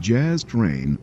Jazz Train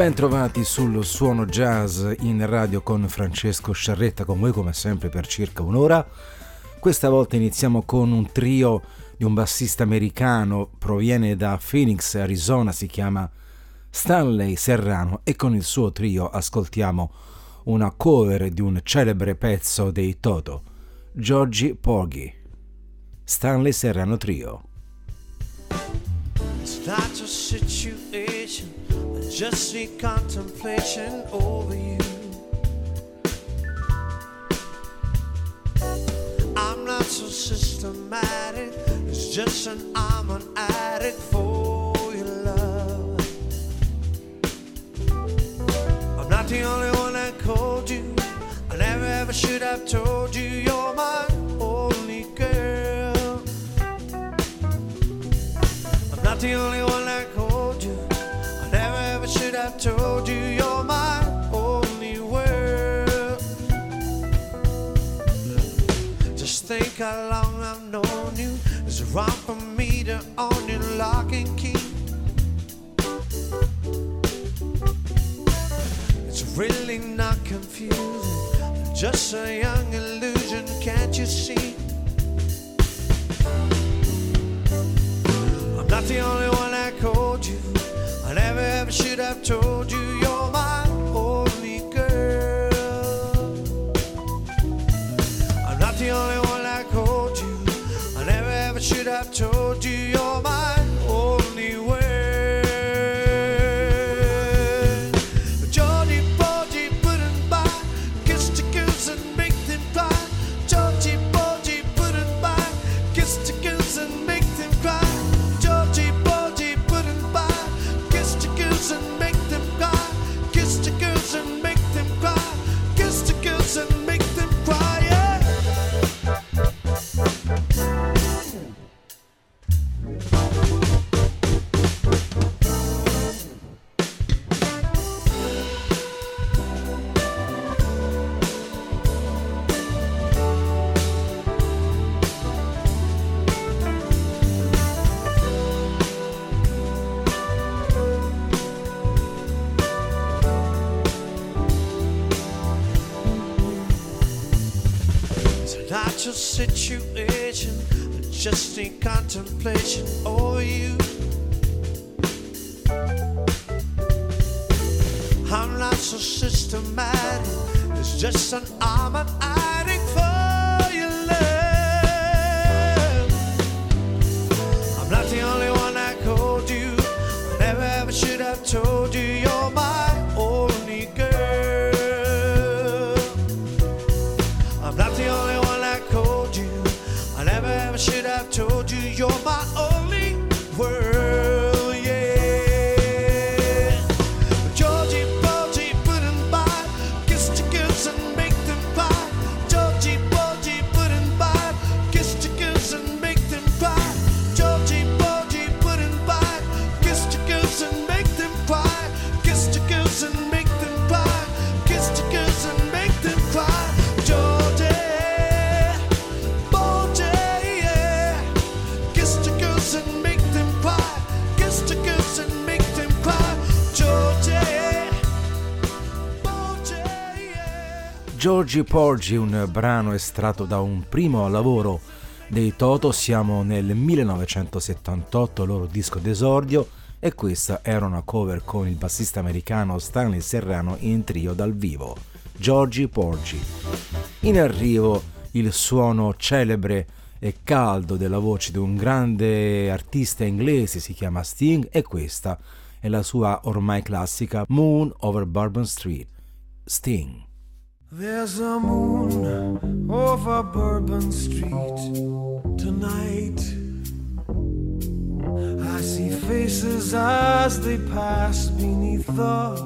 Ben trovati sul suono jazz in radio con Francesco Sciarretta, con voi come sempre per circa un'ora. Questa volta iniziamo con un trio di un bassista americano, proviene da Phoenix, Arizona, si chiama Stanley Serrano e con il suo trio ascoltiamo una cover di un celebre pezzo dei Toto, Georgie Porgy. Stanley Serrano Trio. It's just see contemplation over you. I'm not so systematic, it's just an I'm an addict for your love. I'm not the only one that called you, I never ever should have told you you're my only girl. I'm not the only one that called told you you're my only world. Just think how long I've known you. It's wrong for me to own your lock and key. It's really not confusing, just a young illusion, can't you see? I'm not the only one never should have told you you're my only girl. I'm not the only one that called you. I never ever should have told you you're my contemplation Georgie Porgy, un brano estratto da un primo lavoro dei Toto, siamo nel 1978, loro disco d'esordio, e questa era una cover con il bassista americano Stanley Serrano in trio dal vivo, Georgie Porgy. In arrivo il suono celebre e caldo della voce di un grande artista inglese, si chiama Sting, e questa è la sua ormai classica Moon over Bourbon Street. Sting. There's a moon over Bourbon Street tonight. I see faces as they pass beneath the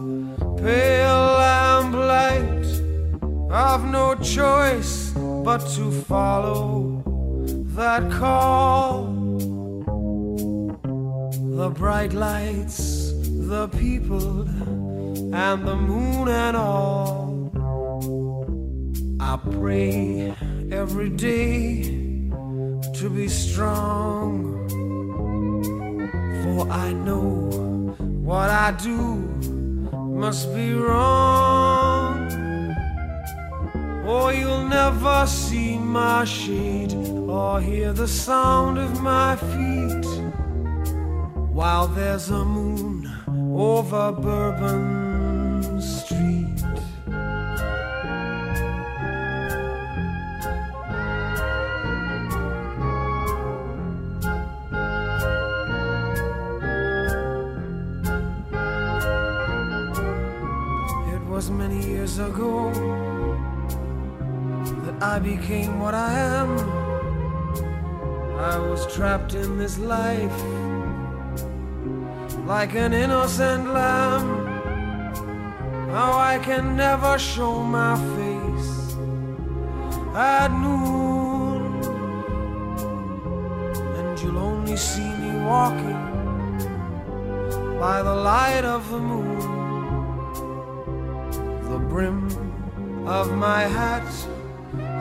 pale lamplight. I've no choice but to follow that call. The bright lights, the people, and the moon and all. I pray every day to be strong. For I know what I do must be wrong. Or you'll never see my shade or hear the sound of my feet while there's a moon over Bourbon became what I am. I was trapped in this life like an innocent lamb. Now I can never show my face at noon, and you'll only see me walking by the light of the moon the brim of my hat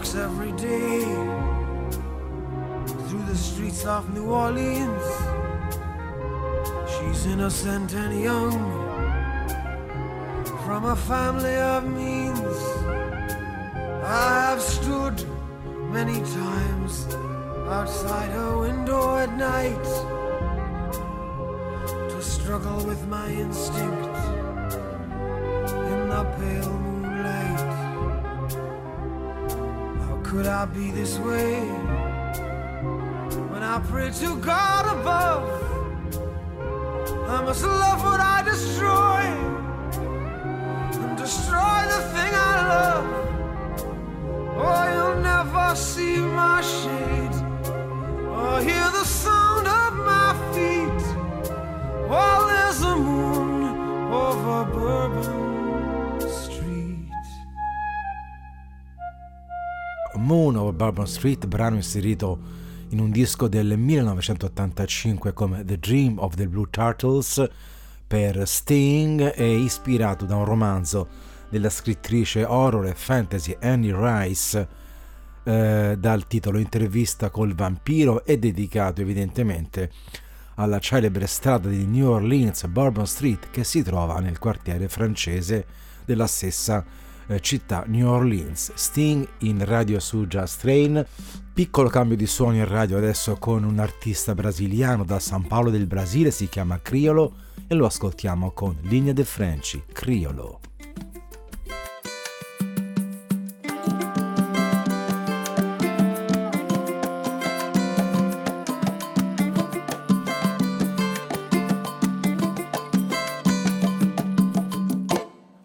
walks every day through the streets of New Orleans. She's innocent and young from a family of means. I have stood many times outside her window at night to struggle with my instinct I be this way when I pray to God above? I must love what I destroy Bourbon Street, brano inserito in un disco del 1985 come The Dream of the Blue Turtles per Sting e ispirato da un romanzo della scrittrice horror e fantasy Annie Rice eh, dal titolo Intervista col vampiro e dedicato evidentemente alla celebre strada di New Orleans Bourbon Street che si trova nel quartiere francese della stessa eh, città New Orleans. Sting in radio su Just Train. Piccolo cambio di suoni in radio adesso con un artista brasiliano da San Paolo del Brasile, si chiama Criolo e lo ascoltiamo con Linea de French, Criolo.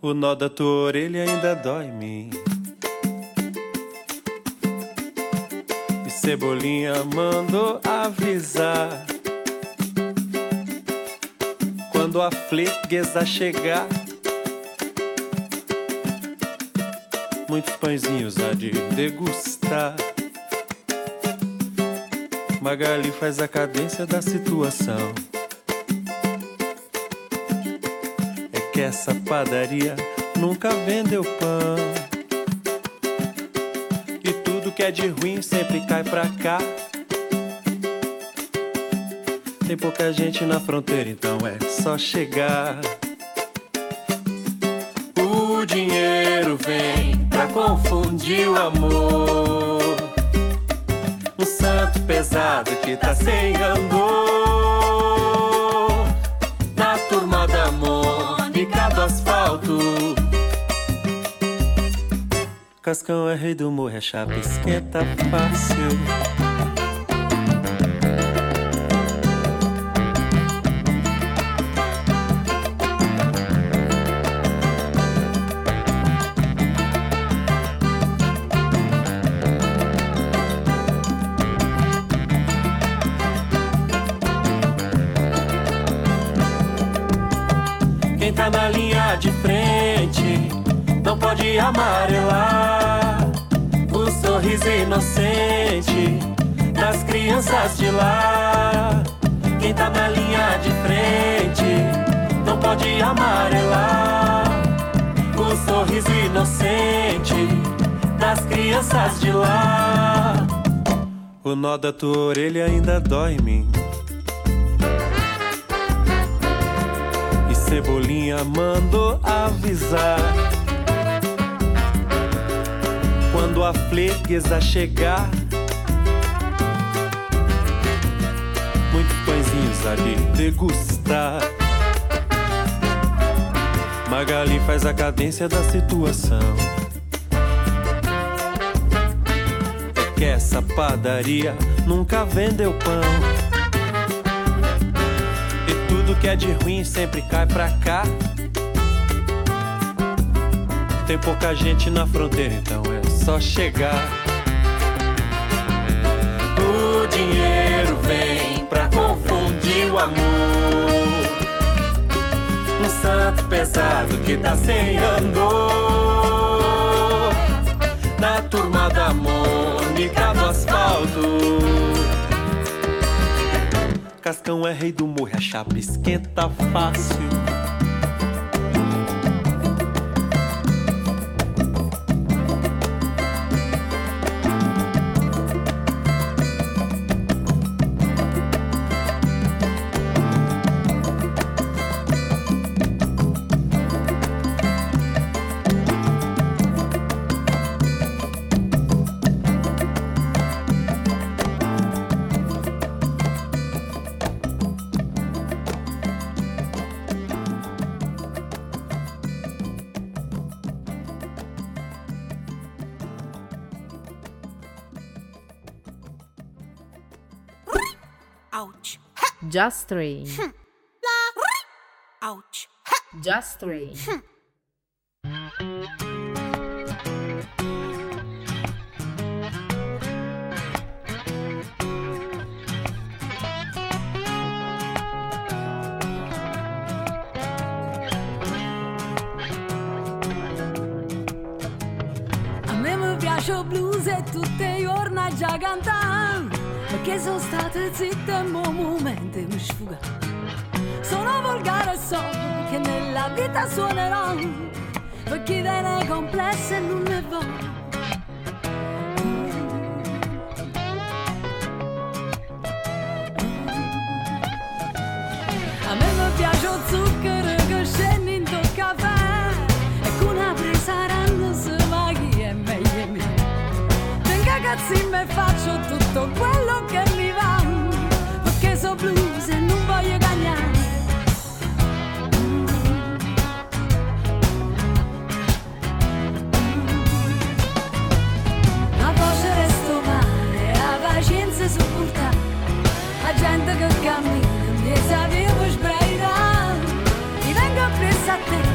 O nó da tua orelha ainda dói em mim. E Cebolinha mandou avisar. Quando a freguesa chegar, muitos pãezinhos a de degustar. Magali faz a cadência da situação. Que essa padaria nunca vendeu pão. E tudo que é de ruim sempre cai pra cá. Tem pouca gente na fronteira, então é só chegar. O dinheiro vem pra confundir o amor santo pesado que tá sem Cascão é rei do morro, a chapa esquenta fácil. Quem tá na linha de frente pode amarelar o sorriso inocente das crianças de lá. Quem tá na linha de frente não pode amarelar o sorriso inocente das crianças de lá. O nó da tua orelha ainda dói em mim. Cebolinha mandou avisar quando a freguesa chegar. Muitos pãezinhos ali degustar. Magali faz a cadência da situação. É que essa padaria nunca vendeu pão. E tudo que é de ruim sempre cai pra cá. Tem pouca gente na fronteira, então é só chegar. O dinheiro vem pra confundir o amor. Um santo pesado que tá sem andor. Na turma da Mônica do asfalto. Cascão é rei do morro, a chapa esquenta fácil. Just Rain. Ouch. Just Rain. A me mi piace blues e tutte i giorni già cantare perché sono state zitte e mo momenti mi sfuga. Sono volgare e so che nella vita suonerò, per chi viene complessa e non ne va. A me mi piace il zucchero che scende in tuo caffè e con una presa randa se va chi è meglio mio. Tengo ragazzi me faccio tutto quello che mi va perché so blues e non voglio cagnare la voce resto male la pazienza sopportare la gente che cammina mi sapevo sbraitare mi vengo preso a te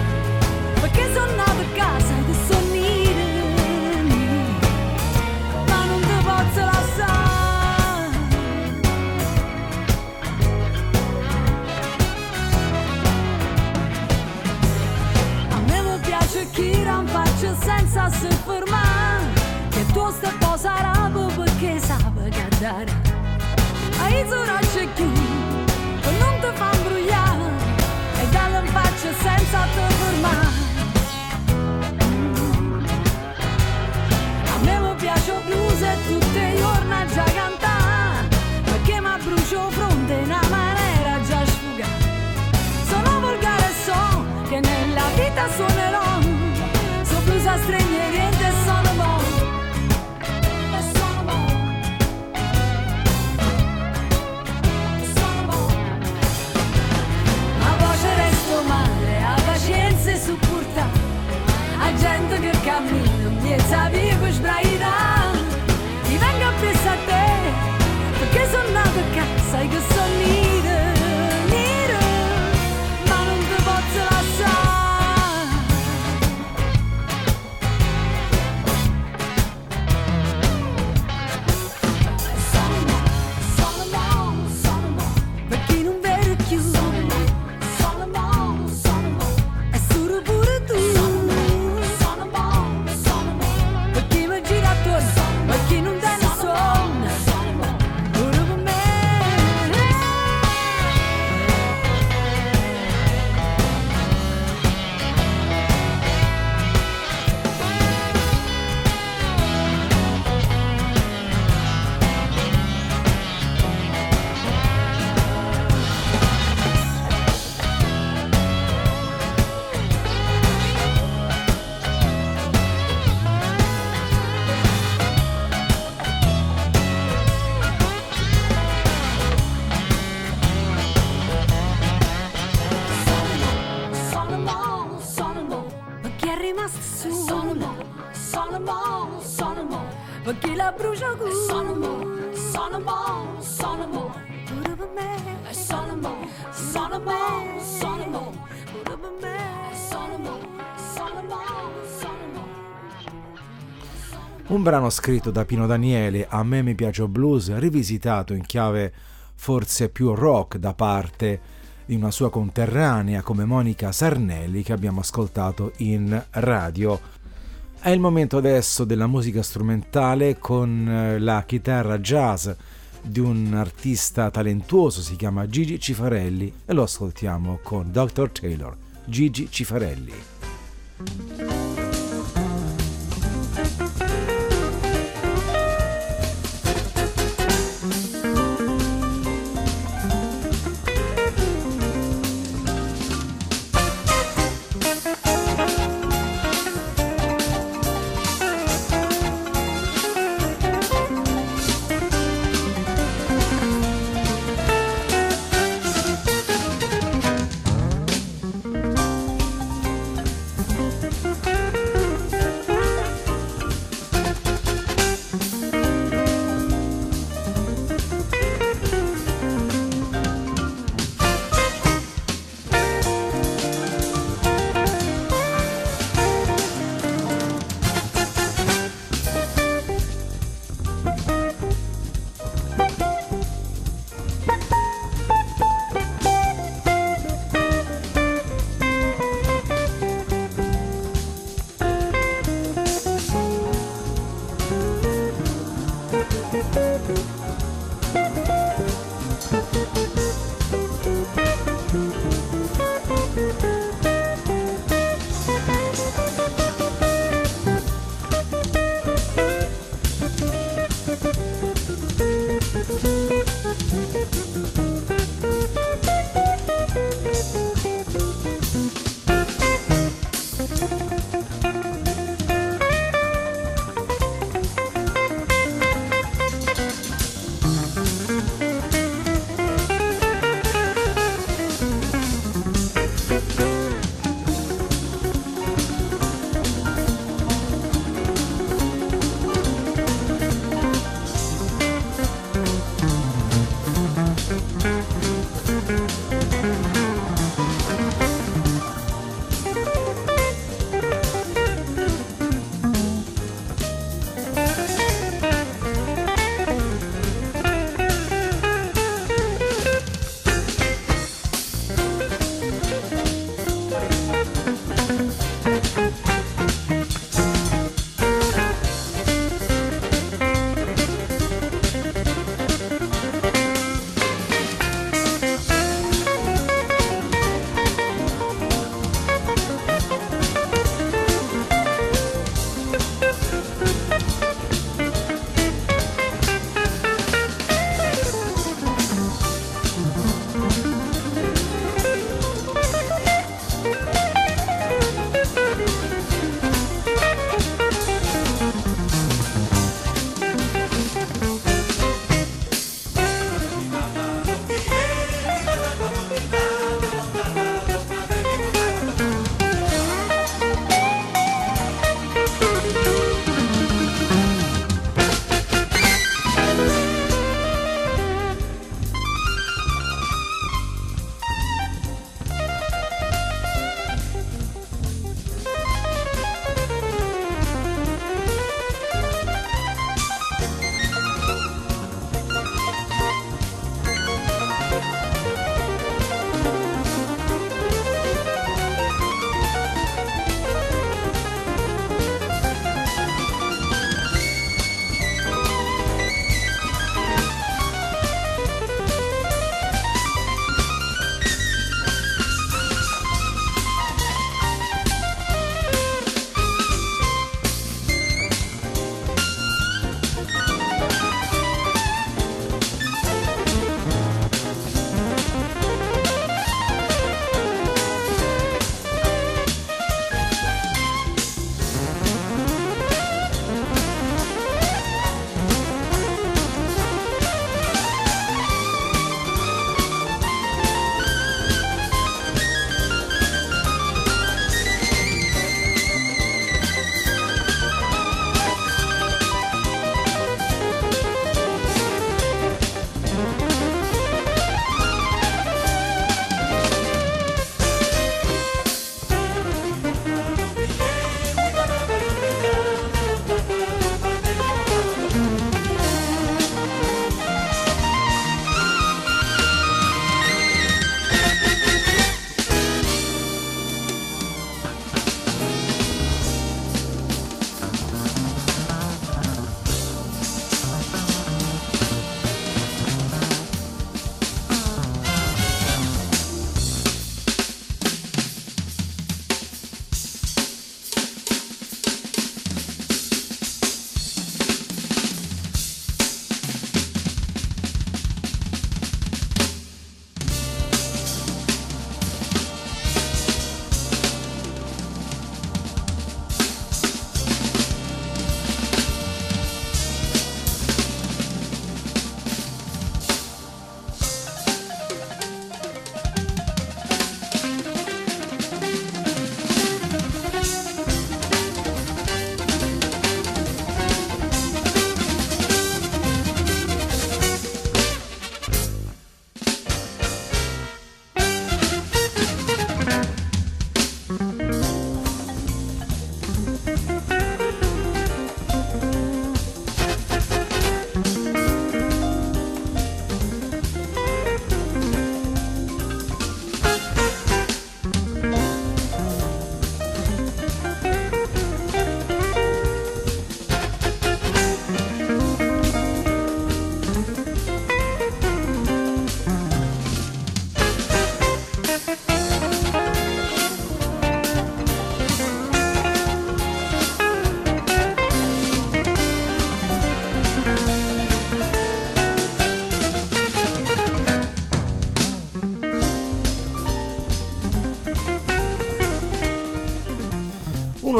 Un brano scritto da Pino Daniele, A me mi piace blues, rivisitato in chiave forse più rock da parte di una sua conterranea come Monica Sarnelli che abbiamo ascoltato in radio. È il momento adesso della musica strumentale con eh, la chitarra jazz di un artista talentuoso, si chiama Gigi Cifarelli e lo ascoltiamo con Dr. Taylor, Gigi Cifarelli.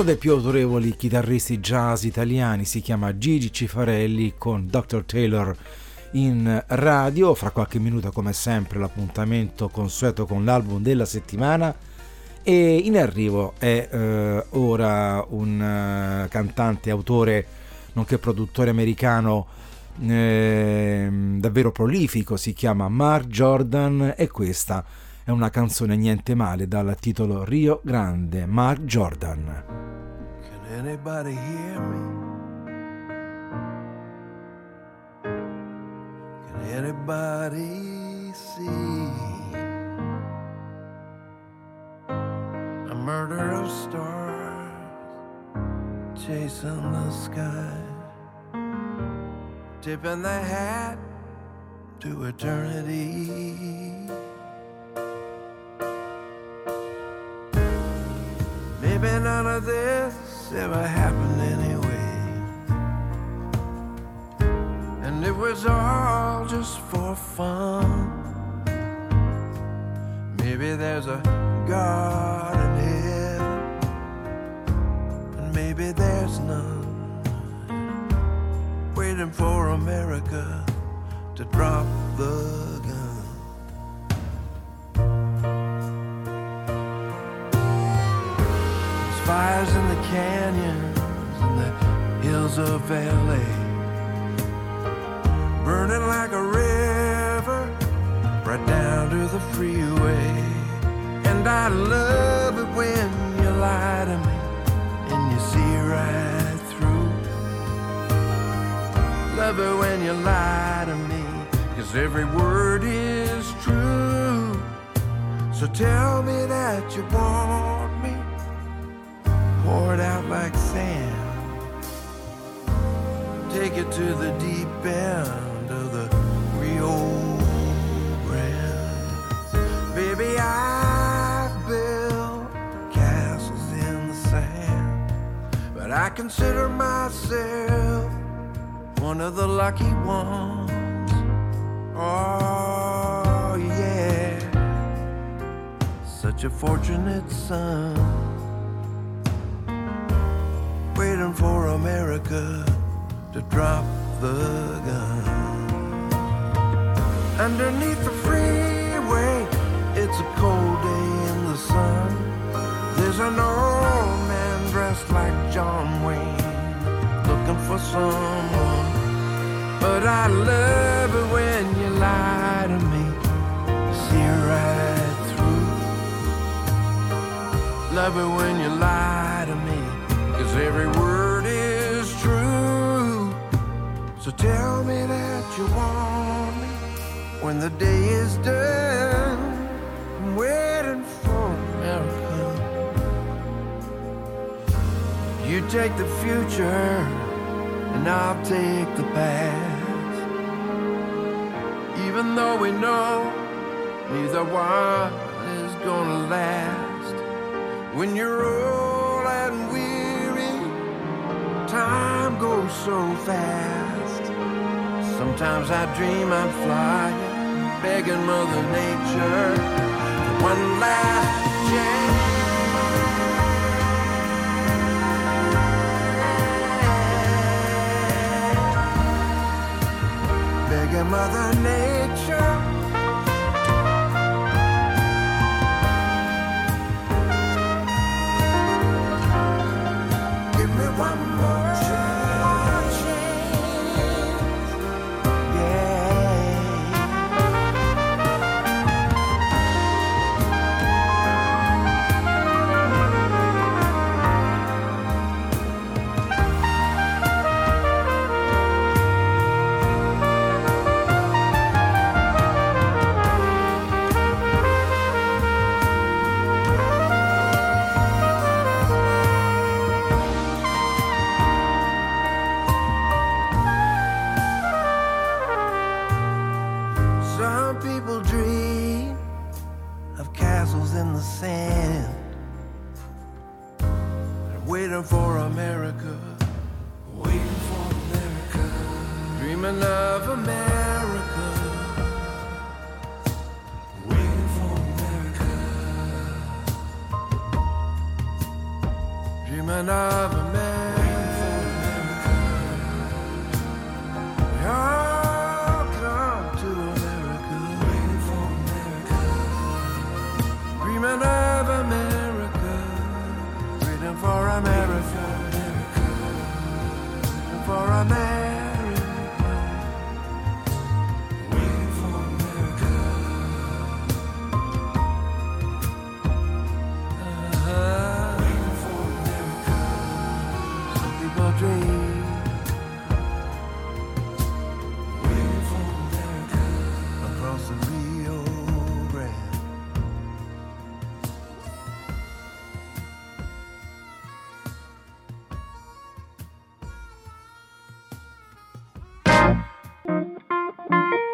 Uno dei più autorevoli chitarristi jazz italiani si chiama Gigi Cifarelli con Dr. Taylor in radio. Fra qualche minuto, come sempre, l'appuntamento consueto con l'album della settimana. E in arrivo è eh, ora un uh, cantante, autore, nonché produttore americano eh, davvero prolifico, si chiama Mark Jordan e questa è una canzone niente male dal titolo Rio Grande, Mark Jordan. Can anybody hear me? Can anybody see? A murder of stars chasing the sky, tipping the hat to eternity. Maybe none of this ever happened anyway. And it was all just for fun. Maybe there's a God in heaven, and maybe there's none. Waiting for America to drop the fires in the canyons and the hills of LA, burning like a river right down to the freeway. And I love it when you lie to me and you see right through. Love it when you lie to me, cause every word is true. So tell me that you want me, pour it out like sand. Take it to the deep end of the Rio Grande. Baby, I've built castles in the sand, but I consider myself one of the lucky ones. Oh, yeah, such a fortunate son, waiting for America to drop the gun. Underneath the freeway, it's a cold day in the sun. There's an old man dressed like John Wayne, looking for someone. But I love it when you lie to me, see right through. Love it when you lie to me, cause every word tell me that you want me when the day is done. I'm waiting for America. You take the future, and I'll take the past. Even though we know neither one is gonna last. When you're old and weary, time goes so fast. Sometimes I dream I'm flying, begging Mother Nature for one last chance. Begging Mother Nature.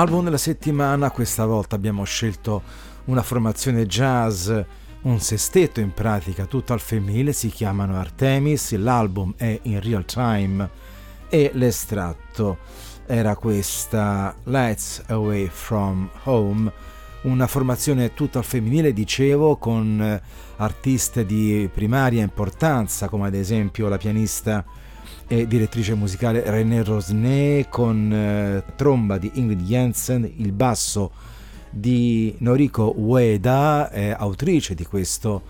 Album della settimana, questa volta abbiamo scelto una formazione jazz, un sestetto in pratica tutto al femminile, si chiamano Artemis, l'album è in real time e l'estratto era questa Lights Away from Home, una formazione tutta al femminile, dicevo, con artiste di primaria importanza, come ad esempio la pianista e direttrice musicale René Rosné, con eh, tromba di Ingrid Jensen, il basso di Noriko Ueda, eh, autrice di questo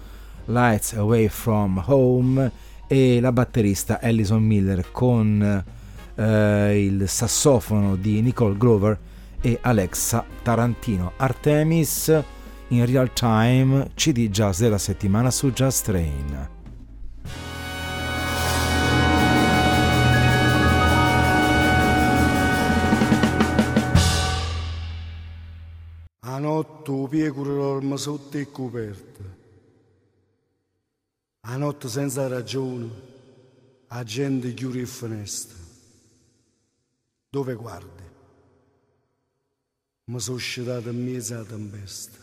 Lights Away from Home, e la batterista Allison Miller con eh, il sassofono di Nicole Grover e Alexa Tarantino. Artemis in real time CD jazz della settimana su Just Train. A notte pieguro dorme sotto e coperta. A notte senza ragione, la gente chiude il finestra. Dove guardi? Mi sono uscitato in mezzo alla tempesta.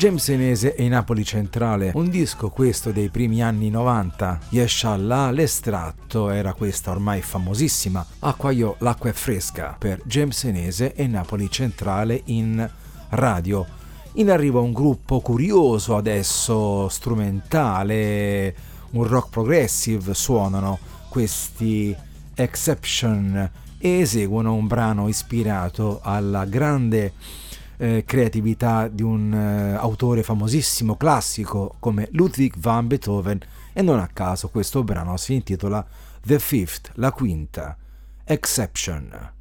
James Senese e Napoli Centrale, un disco questo dei primi anni 90. Yeshallah, l'estratto era questa ormai famosissima Acquaio l'acqua è fresca per James Senese e Napoli Centrale in radio. In arrivo un gruppo curioso adesso, strumentale, un rock progressive, suonano questi Exception e eseguono un brano ispirato alla grande eh, creatività di un eh, autore famosissimo classico come Ludwig van Beethoven e non a caso questo brano si intitola The Fifth, la quinta, Exception.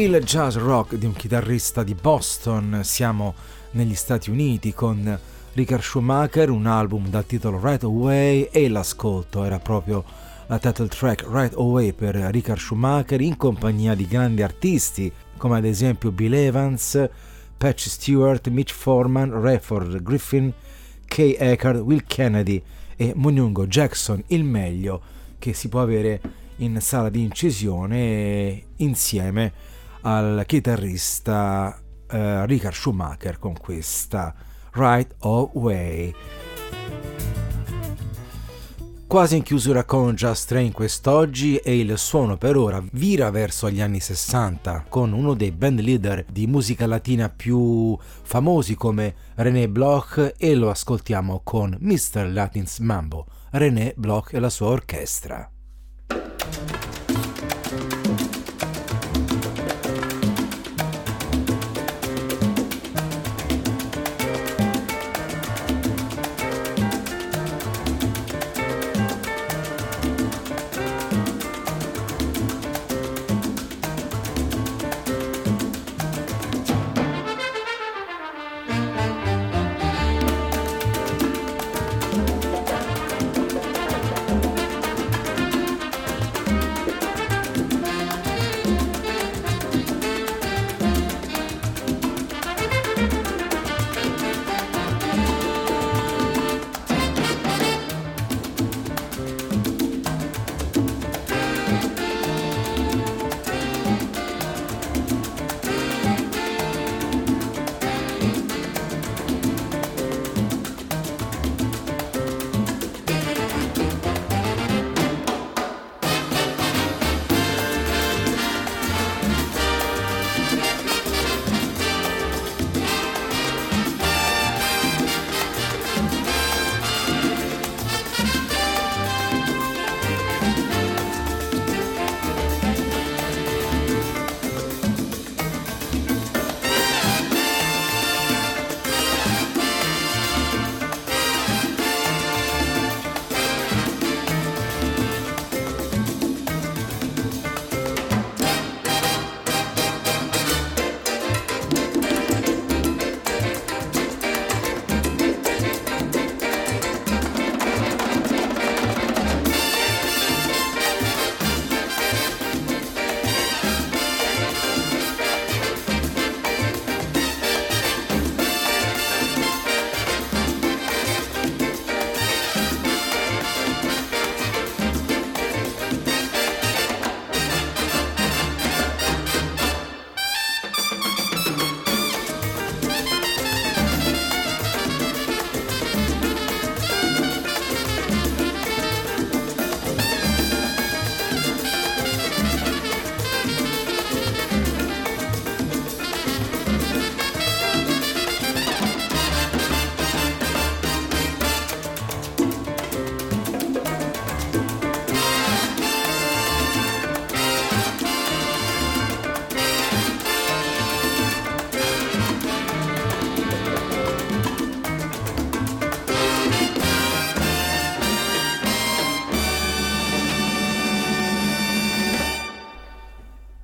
Il jazz rock di un chitarrista di Boston, siamo negli Stati Uniti con Richard Schumacher, un album dal titolo Right Away e l'ascolto era proprio la title track Right Away per Richard Schumacher in compagnia di grandi artisti come ad esempio Bill Evans, Patch Stewart, Mitch Foreman, Rayford Griffin, Kay Eckhart, Will Kennedy e Munungo Jackson, il meglio che si può avere in sala di incisione insieme al chitarrista uh, Richard Schumacher con questa Right Away. Quasi in chiusura con Just Train quest'oggi e il suono per ora vira verso gli anni 60 con uno dei band leader di musica latina più famosi come René Bloch e lo ascoltiamo con Mr. Latin's Mambo, René Bloch e la sua orchestra.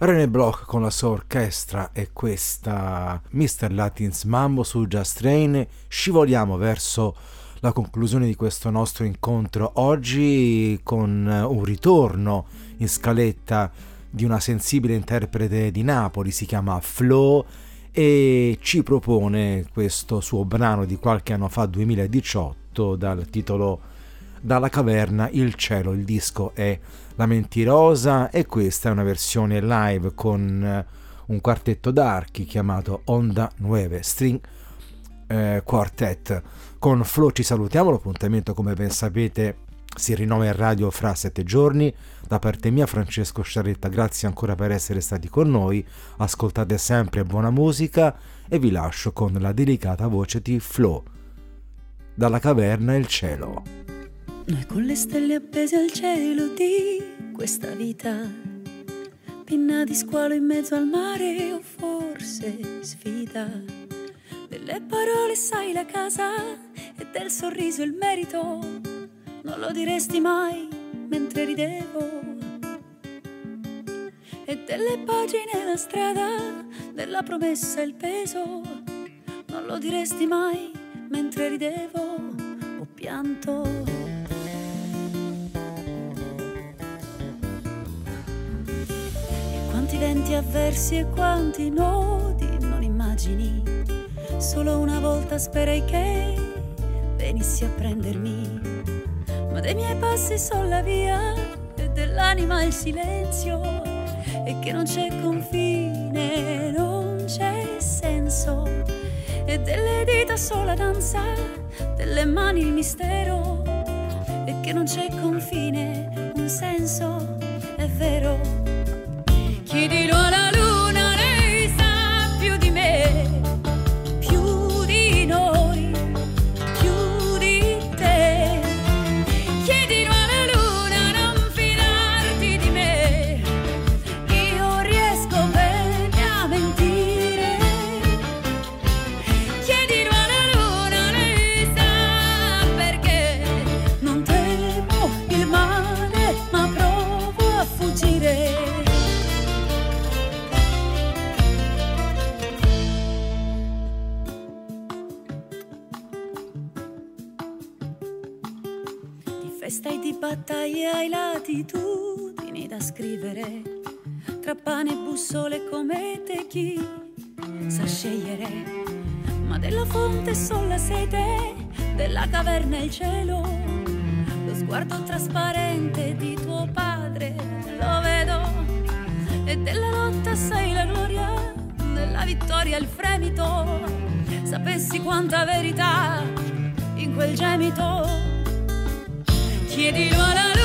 René Bloch con la sua orchestra e questa Mr. Latin's Mambo su Just Train scivoliamo verso la conclusione di questo nostro incontro oggi con un ritorno in scaletta di una sensibile interprete di Napoli, si chiama Flo e ci propone questo suo brano di qualche anno fa, 2018, dal titolo Dalla caverna il cielo, il disco è la Mentirosa e questa è una versione live con eh, un quartetto d'archi chiamato Onda Nueve String eh, Quartet. Con Flo ci salutiamo, l'appuntamento come ben sapete si rinnova in radio fra sette giorni. Da parte mia Francesco Sciarretta, grazie ancora per essere stati con noi, ascoltate sempre buona musica e vi lascio con la delicata voce di Flo. Dalla caverna il cielo. Noi con le stelle appese al cielo di questa vita, pinna di squalo in mezzo al mare o forse sfida. Delle parole sai la casa e del sorriso il merito, non lo diresti mai mentre ridevo. e delle pagine la strada, della promessa il peso. Non lo diresti mai mentre ridevo o pianto. Venti avversi e quanti nodi non immagini. Solo una volta sperai che venissi a prendermi, ma dei miei passi sono la via e dell'anima il silenzio e che non c'è confine, non c'è senso e delle dita sola danza, delle mani il mistero e che non c'è confine, un senso, è vero. 雨滴落了。Fonte son la sete, della caverna il cielo, lo sguardo trasparente di tuo padre, lo vedo, e della lotta sei la gloria, della vittoria il fremito, sapessi quanta verità in quel gemito. Chiedilo alla